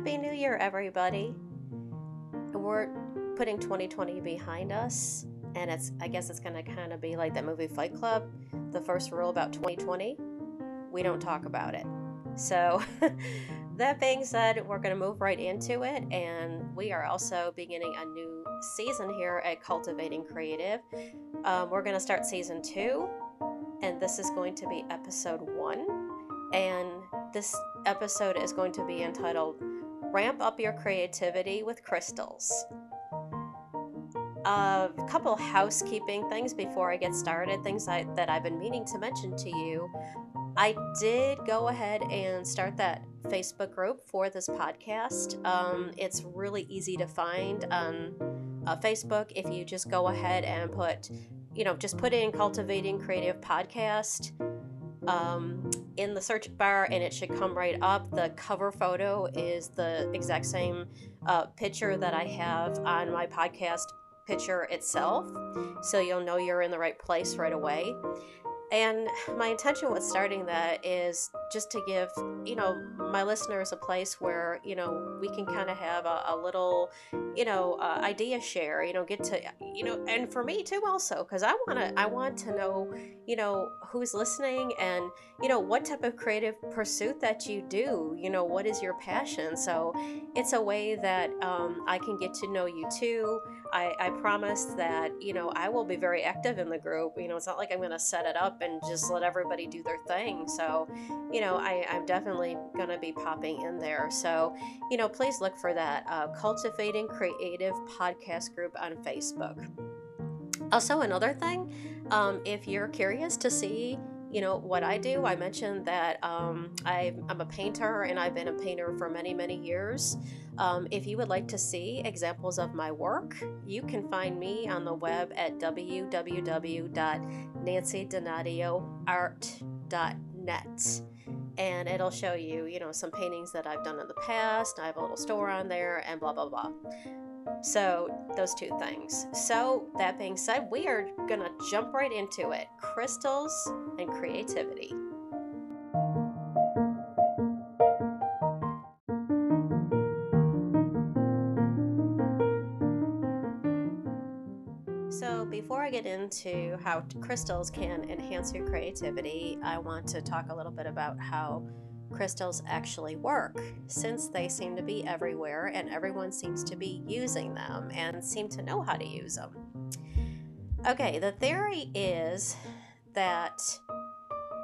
Happy New Year, everybody. We're putting 2020 behind us, and it's I guess it's gonna kind of be like that movie Fight Club. The first rule about 2020: we don't talk about it. So, that being said, we're gonna move right into it, and we are also beginning a new season here at Cultivating Creative. Um, we're gonna start season two, and this is going to be episode one, and this episode is going to be entitled Ramp Up Your Creativity with Crystals. A couple housekeeping things before I get started, things I, that I've been meaning to mention to you. I did go ahead and start that Facebook group for this podcast. Um, it's really easy to find on uh, Facebook if you just go ahead and put, you know, just put in Cultivating Creative Podcast um, in the search bar and it should come right up. The cover photo is the exact same uh, picture that I have on my podcast picture itself, so you'll know you're in the right place right away. And my intention with starting that is just to give, you know, my listeners a place where, you know, we can kind of have a, a, little, you know, uh, idea share, you know, get to, you know, and for me too also, because I want to, I want to know, you know, who's listening and, you know, what type of creative pursuit that you do, you know, what is your passion. So it's a way that um, I can get to know you too. I, I promised that, you know, I will be very active in the group. You know, it's not like I'm going to set it up and just let everybody do their thing. So, you know, I, I'm definitely going to be popping in there. So, you know, please look for that uh, Cultivating Creative podcast group on Facebook. Also, another thing, um, if you're curious to see you know what I do. I mentioned that um, I, am a painter and I've been a painter for many, many years. Um, if you would like to see examples of my work, you can find me on the web at www.nancydonadioart.net and it'll show you, you know, some paintings that I've done in the past. I have a little store on there and blah, blah, blah. So, those two things. So, that being said, we are going to jump right into it crystals and creativity. Before I get into how crystals can enhance your creativity, I want to talk a little bit about how crystals actually work, since they seem to be everywhere and everyone seems to be using them and seem to know how to use them. Okay, the theory is that,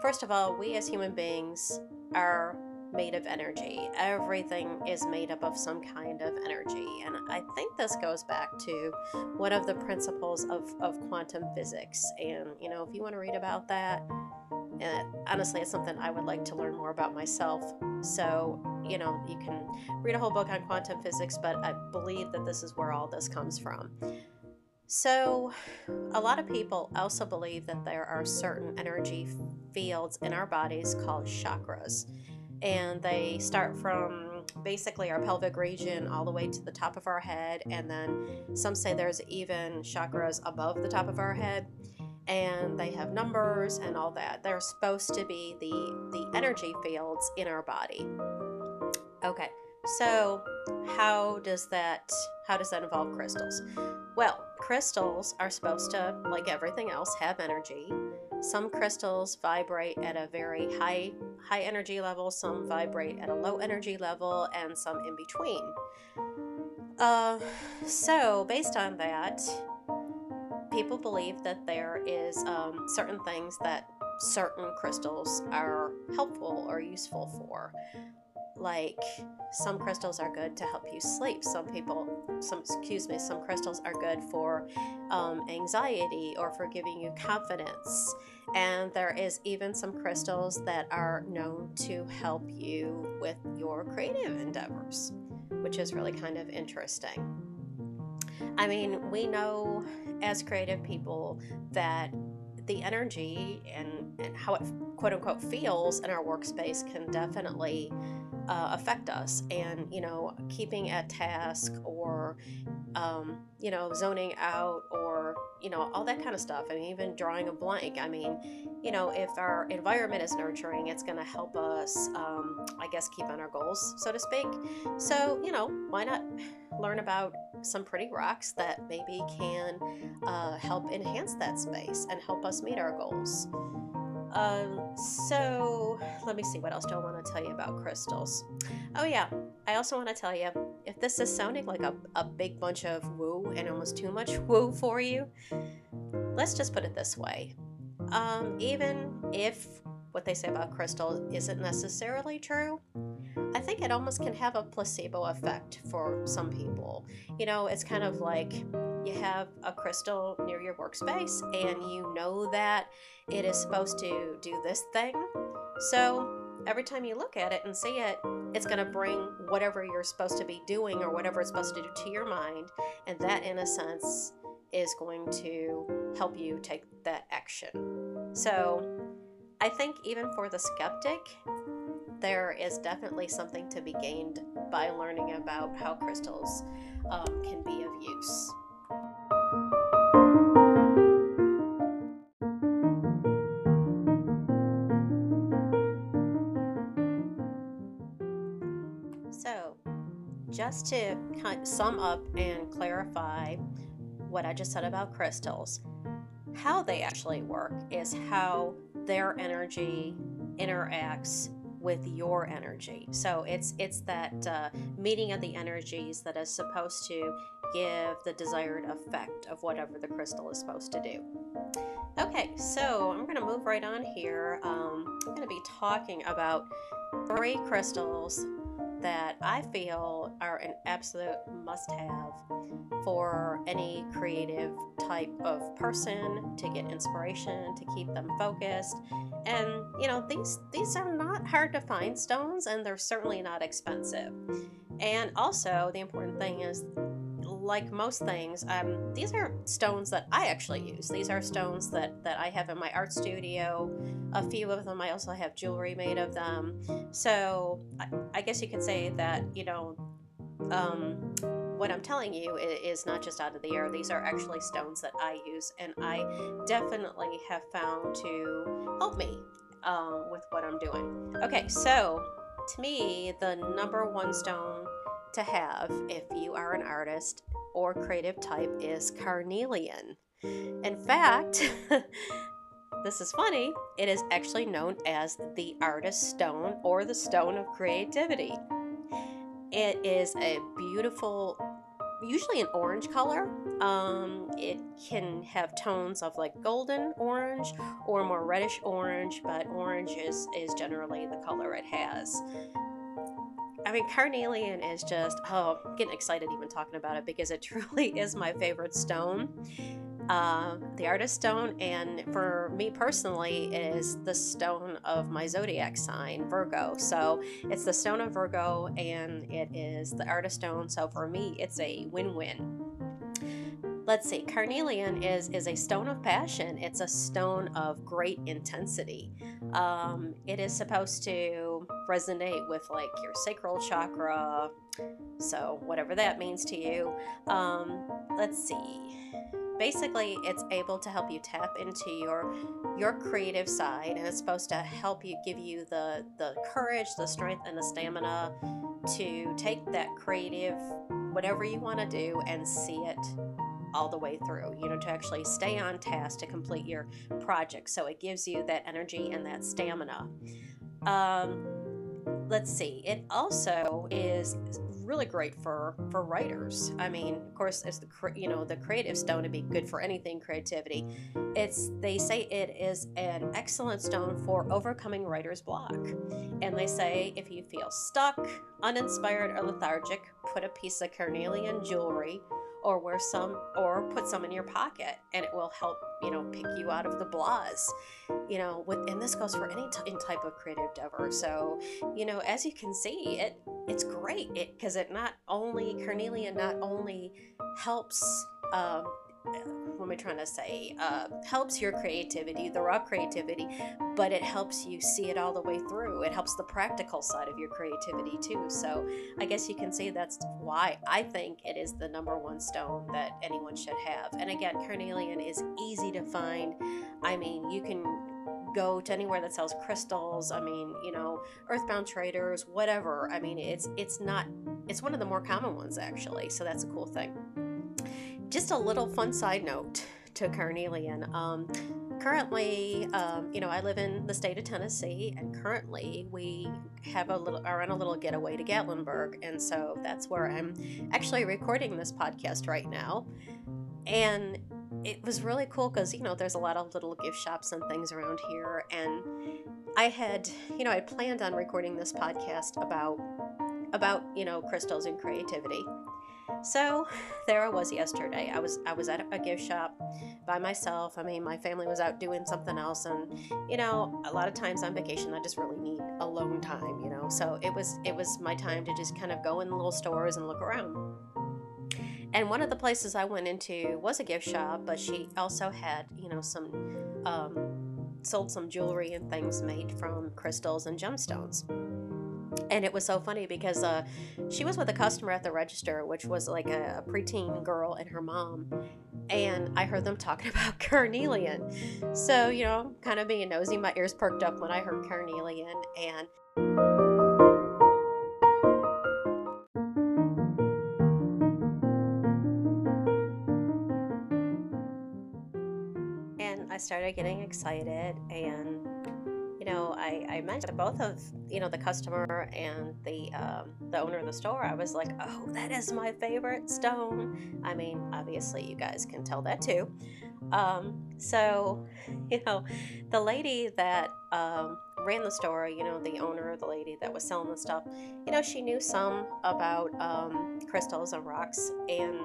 first of all, we as human beings are made of energy. Everything is made up of some kind of energy. And I think this goes back to one of the principles of, of quantum physics. And, you know, if you want to read about that, and honestly, it's something I would like to learn more about myself. So, you know, you can read a whole book on quantum physics, but I believe that this is where all this comes from. So, a lot of people also believe that there are certain energy fields in our bodies called chakras, and they start from basically our pelvic region all the way to the top of our head, and then some say there's even chakras above the top of our head and they have numbers and all that. They're supposed to be the the energy fields in our body. Okay. So, how does that how does that involve crystals? Well, crystals are supposed to like everything else have energy. Some crystals vibrate at a very high high energy level, some vibrate at a low energy level, and some in between. Uh, so, based on that, people believe that there is um, certain things that certain crystals are helpful or useful for like some crystals are good to help you sleep. Some people some excuse me some crystals are good for um, anxiety or for giving you confidence. And there is even some crystals that are known to help you with your creative endeavors which is really kind of interesting. I mean we know as creative people that the energy and, and how it quote unquote feels in our workspace can definitely uh, affect us and you know keeping at task or um, you know, zoning out or, you know, all that kind of stuff, I and even drawing a blank. I mean, you know, if our environment is nurturing, it's going to help us, um, I guess, keep on our goals, so to speak. So, you know, why not learn about some pretty rocks that maybe can uh, help enhance that space and help us meet our goals? Um, so let me see, what else do I want to tell you about crystals? Oh, yeah, I also want to tell you if this is sounding like a, a big bunch of woo and almost too much woo for you, let's just put it this way. Um, even if what they say about crystals isn't necessarily true, I think it almost can have a placebo effect for some people. You know, it's kind of like you have a crystal near your workspace and you know that it is supposed to do this thing. So every time you look at it and see it, it's going to bring whatever you're supposed to be doing or whatever it's supposed to do to your mind. And that, in a sense, is going to help you take that action. So I think even for the skeptic, there is definitely something to be gained by learning about how crystals um, can be of use. So, just to kind of sum up and clarify what I just said about crystals, how they actually work is how their energy interacts with your energy. So it's it's that uh, meeting of the energies that is supposed to give the desired effect of whatever the crystal is supposed to do. Okay, so I'm going to move right on here. Um, I'm going to be talking about three crystals that I feel are an absolute must have for any creative type of person to get inspiration, to keep them focused. And you know, these these are not hard to find stones and they're certainly not expensive. And also the important thing is like most things, um, these are stones that I actually use. These are stones that, that I have in my art studio. A few of them, I also have jewelry made of them. So I, I guess you could say that, you know, um, what I'm telling you is not just out of the air. These are actually stones that I use, and I definitely have found to help me um, with what I'm doing. Okay, so to me, the number one stone to have if you are an artist or creative type is carnelian. In fact, this is funny, it is actually known as the artist stone or the stone of creativity. It is a beautiful, usually an orange color. Um, it can have tones of like golden orange or more reddish orange, but orange is, is generally the color it has. I mean, carnelian is just, oh, getting excited even talking about it because it truly is my favorite stone. Uh, the artist stone, and for me personally, it is the stone of my zodiac sign, Virgo. So it's the stone of Virgo, and it is the artist stone. So for me, it's a win win. Let's see, carnelian is is a stone of passion. It's a stone of great intensity. Um, it is supposed to resonate with like your sacral chakra. So whatever that means to you. Um, let's see. Basically, it's able to help you tap into your your creative side, and it's supposed to help you give you the the courage, the strength, and the stamina to take that creative whatever you want to do and see it all the way through, you know, to actually stay on task to complete your project. So it gives you that energy and that stamina. Um, let's see, it also is really great for for writers. I mean, of course, it's the you know the creative stone to be good for anything creativity. It's they say it is an excellent stone for overcoming writer's block, and they say if you feel stuck, uninspired, or lethargic, put a piece of carnelian jewelry or wear some or put some in your pocket and it will help you know pick you out of the blahs you know with and this goes for any t- type of creative endeavor. So you know as you can see it it's great. It because it not only carnelian not only helps um, what am I trying to say? Uh, helps your creativity, the raw creativity, but it helps you see it all the way through. It helps the practical side of your creativity too. So I guess you can say that's why I think it is the number one stone that anyone should have. And again, carnelian is easy to find. I mean, you can go to anywhere that sells crystals. I mean, you know, earthbound traders, whatever. I mean, it's it's not it's one of the more common ones actually. So that's a cool thing. Just a little fun side note to carnelian. Um, currently, um, you know, I live in the state of Tennessee, and currently we have a little are on a little getaway to Gatlinburg, and so that's where I'm actually recording this podcast right now. And it was really cool because you know there's a lot of little gift shops and things around here and i had you know i planned on recording this podcast about about you know crystals and creativity so there i was yesterday. I was i was at a gift shop by myself. I mean my family was out doing something else and you know a lot of times on vacation i just really need alone time you know? So it was it was my time to just kind of go in little stores and look around. And one of the places I went into was a gift shop, but she also had, you know, some um, sold some jewelry and things made from crystals and gemstones. And it was so funny because uh, she was with a customer at the register, which was like a, a preteen girl and her mom. And I heard them talking about carnelian. So, you know, kind of being nosy, my ears perked up when I heard carnelian. And I started getting excited and you know, I, I mentioned both of you know the customer and the um, the owner of the store. I was like, oh, that is my favorite stone. I mean, obviously, you guys can tell that too. Um, so, you know, the lady that um, ran the store, you know, the owner, the lady that was selling the stuff, you know, she knew some about um, crystals and rocks and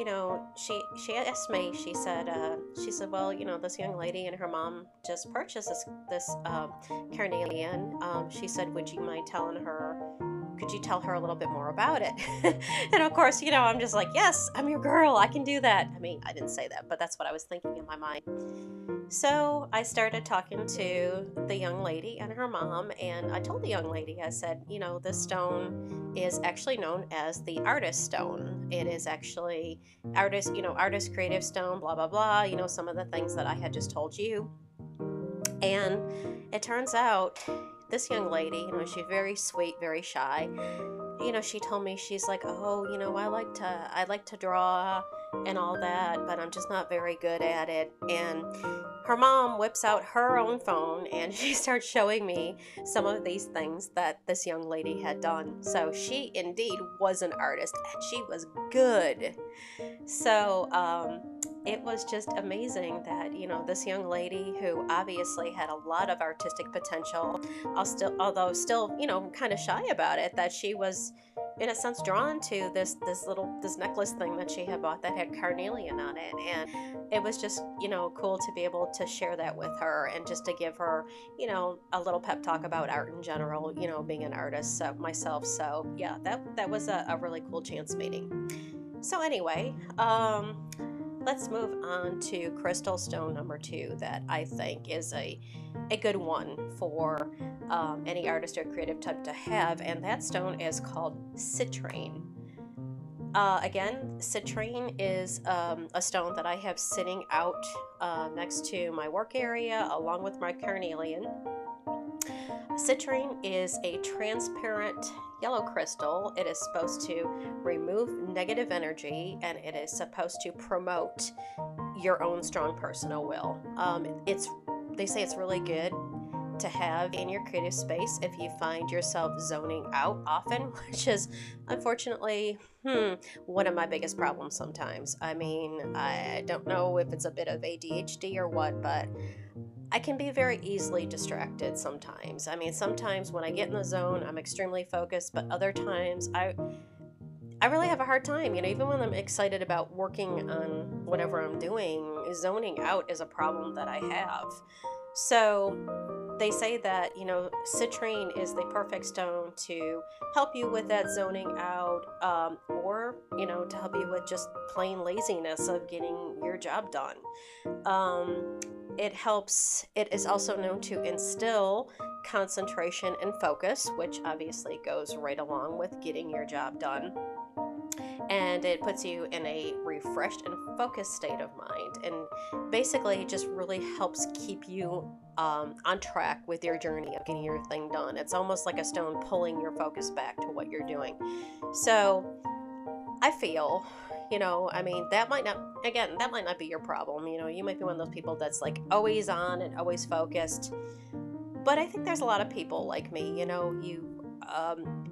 you know, she she asked me. She said, uh, she said, well, you know, this young lady and her mom just purchased this this um, carnelian. Um, she said, would you mind telling her? Could you tell her a little bit more about it? and of course, you know, I'm just like, yes, I'm your girl. I can do that. I mean, I didn't say that, but that's what I was thinking in my mind. So I started talking to the young lady and her mom, and I told the young lady, I said, you know, this stone is actually known as the artist stone. It is actually artist, you know, artist creative stone, blah, blah, blah, you know, some of the things that I had just told you. And it turns out this young lady, you know, she's very sweet, very shy. You know, she told me she's like, "Oh, you know, I like to I like to draw and all that, but I'm just not very good at it." And her mom whips out her own phone and she starts showing me some of these things that this young lady had done. So she indeed was an artist and she was good. So um, it was just amazing that you know this young lady who obviously had a lot of artistic potential, although still you know kind of shy about it, that she was in a sense drawn to this this little this necklace thing that she had bought that had carnelian on it. And it was just you know cool to be able to share that with her and just to give her you know a little pep talk about art in general you know being an artist myself. So yeah that that was a, a really cool chance meeting. So anyway um let's move on to crystal stone number two that I think is a, a good one for um, any artist or creative type to have, and that stone is called citrine. Uh, again, citrine is um, a stone that I have sitting out uh, next to my work area along with my carnelian. Citrine is a transparent yellow crystal. It is supposed to remove negative energy and it is supposed to promote your own strong personal will. Um, it's they say it's really good to have in your creative space if you find yourself zoning out often, which is unfortunately hmm, one of my biggest problems sometimes. I mean, I don't know if it's a bit of ADHD or what, but I can be very easily distracted sometimes. I mean, sometimes when I get in the zone, I'm extremely focused, but other times I I really have a hard time, you know, even when I'm excited about working on whatever I'm doing, zoning out is a problem that I have. So, they say that you know citrine is the perfect stone to help you with that zoning out um, or you know to help you with just plain laziness of getting your job done um, it helps it is also known to instill concentration and focus which obviously goes right along with getting your job done. And it puts you in a refreshed and focused state of mind and basically just really helps keep you um, on track with your journey of getting your thing done. It's almost like a stone pulling your focus back to what you're doing. So i feel you know i mean that might not again that might not be your problem you know you might be one of those people that's like always on and always focused but i think there's a lot of people like me you know you um,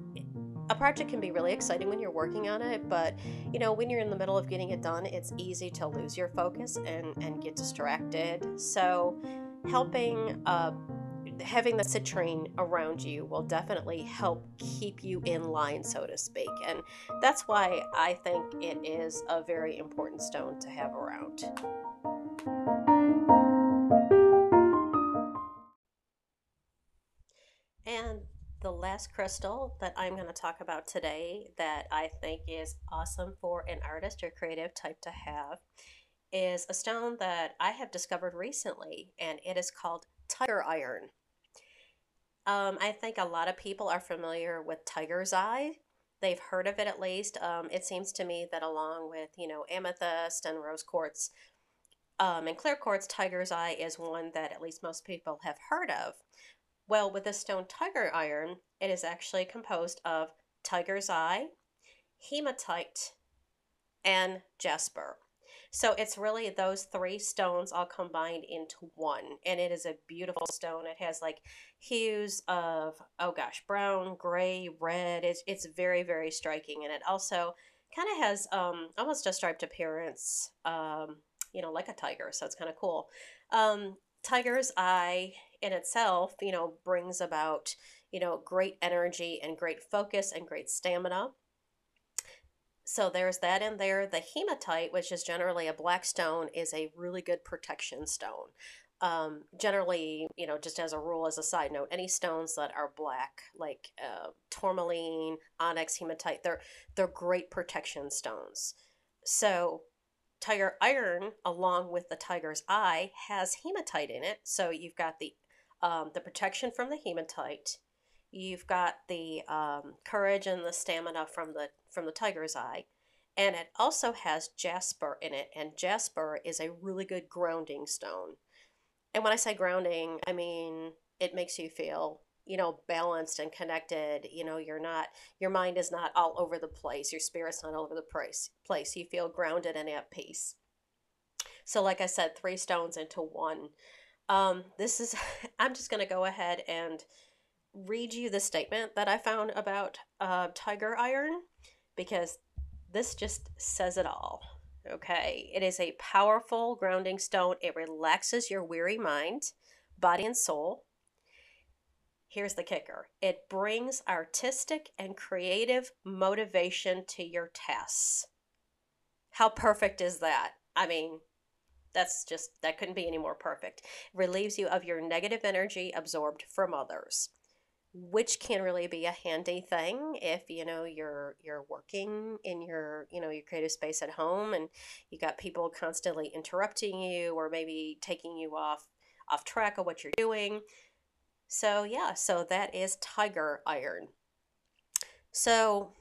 a project can be really exciting when you're working on it, but you know, when you're in the middle of getting it done, it's easy to lose your focus and, and get distracted. So, helping uh, having the citrine around you will definitely help keep you in line, so to speak. And that's why I think it is a very important stone to have around. And the last crystal that I'm going to talk about today that I think is awesome for an artist or creative type to have is a stone that I have discovered recently, and it is called tiger iron. Um, I think a lot of people are familiar with tiger's eye. They've heard of it at least. Um, it seems to me that along with, you know, amethyst and rose quartz um, and clear quartz, tiger's eye is one that at least most people have heard of. Well, with the stone tiger iron, it is actually composed of tiger's eye, hematite, and jasper. So it's really those three stones all combined into one. And it is a beautiful stone. It has like hues of, oh gosh, brown, gray, red. It's, it's very, very striking. And it also kind of has um, almost a striped appearance, um, you know, like a tiger. So it's kind of cool. Um, tiger's eye in itself, you know, brings about, you know, great energy and great focus and great stamina. So there's that in there. The hematite, which is generally a black stone, is a really good protection stone. Um, generally, you know, just as a rule, as a side note, any stones that are black, like uh, tourmaline, onyx, hematite, they're they're great protection stones. So tiger iron, along with the tiger's eye, has hematite in it. So you've got the um, the protection from the hematite. You've got the um, courage and the stamina from the from the tiger's eye, and it also has jasper in it. And jasper is a really good grounding stone. And when I say grounding, I mean it makes you feel you know balanced and connected you know you're not your mind is not all over the place your spirit's not all over the place place you feel grounded and at peace so like i said three stones into one um, this is i'm just going to go ahead and read you the statement that i found about uh, tiger iron because this just says it all okay it is a powerful grounding stone it relaxes your weary mind body and soul Here's the kicker it brings artistic and creative motivation to your tasks. How perfect is that? I mean, that's just, that couldn't be any more perfect. It relieves you of your negative energy absorbed from others which can really be a handy thing if you know you're you're working in your you know your creative space at home and you got people constantly interrupting you or maybe taking you off off track of what you're doing so yeah, so that is tiger iron. So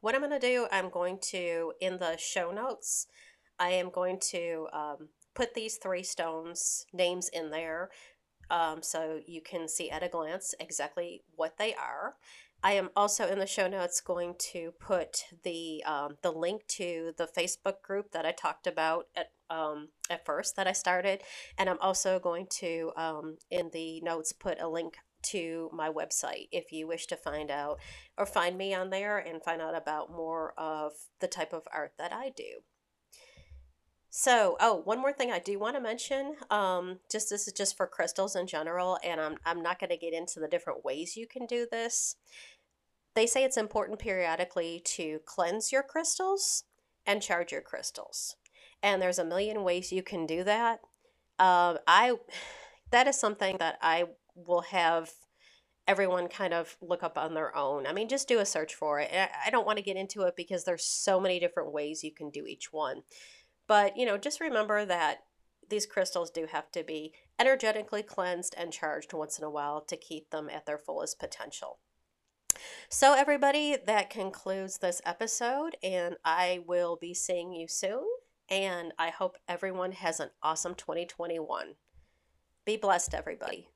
what I'm going to do, I'm going to, in the show notes, I am going to um, put these three stones names in there um, so you can see at a glance exactly what they are. I am also in the show notes going to put the um, the link to the Facebook group that I talked about at um, at first that I started, and I'm also going to um, in the notes put a link to my website if you wish to find out or find me on there and find out about more of the type of art that I do. So, oh, one more thing I do want to mention. Um, just this is just for crystals in general, and I'm I'm not going to get into the different ways you can do this. They say it's important periodically to cleanse your crystals and charge your crystals, and there's a million ways you can do that. Um, I that is something that I will have everyone kind of look up on their own. I mean, just do a search for it. I don't want to get into it because there's so many different ways you can do each one. But, you know, just remember that these crystals do have to be energetically cleansed and charged once in a while to keep them at their fullest potential. So, everybody, that concludes this episode, and I will be seeing you soon. And I hope everyone has an awesome 2021. Be blessed, everybody.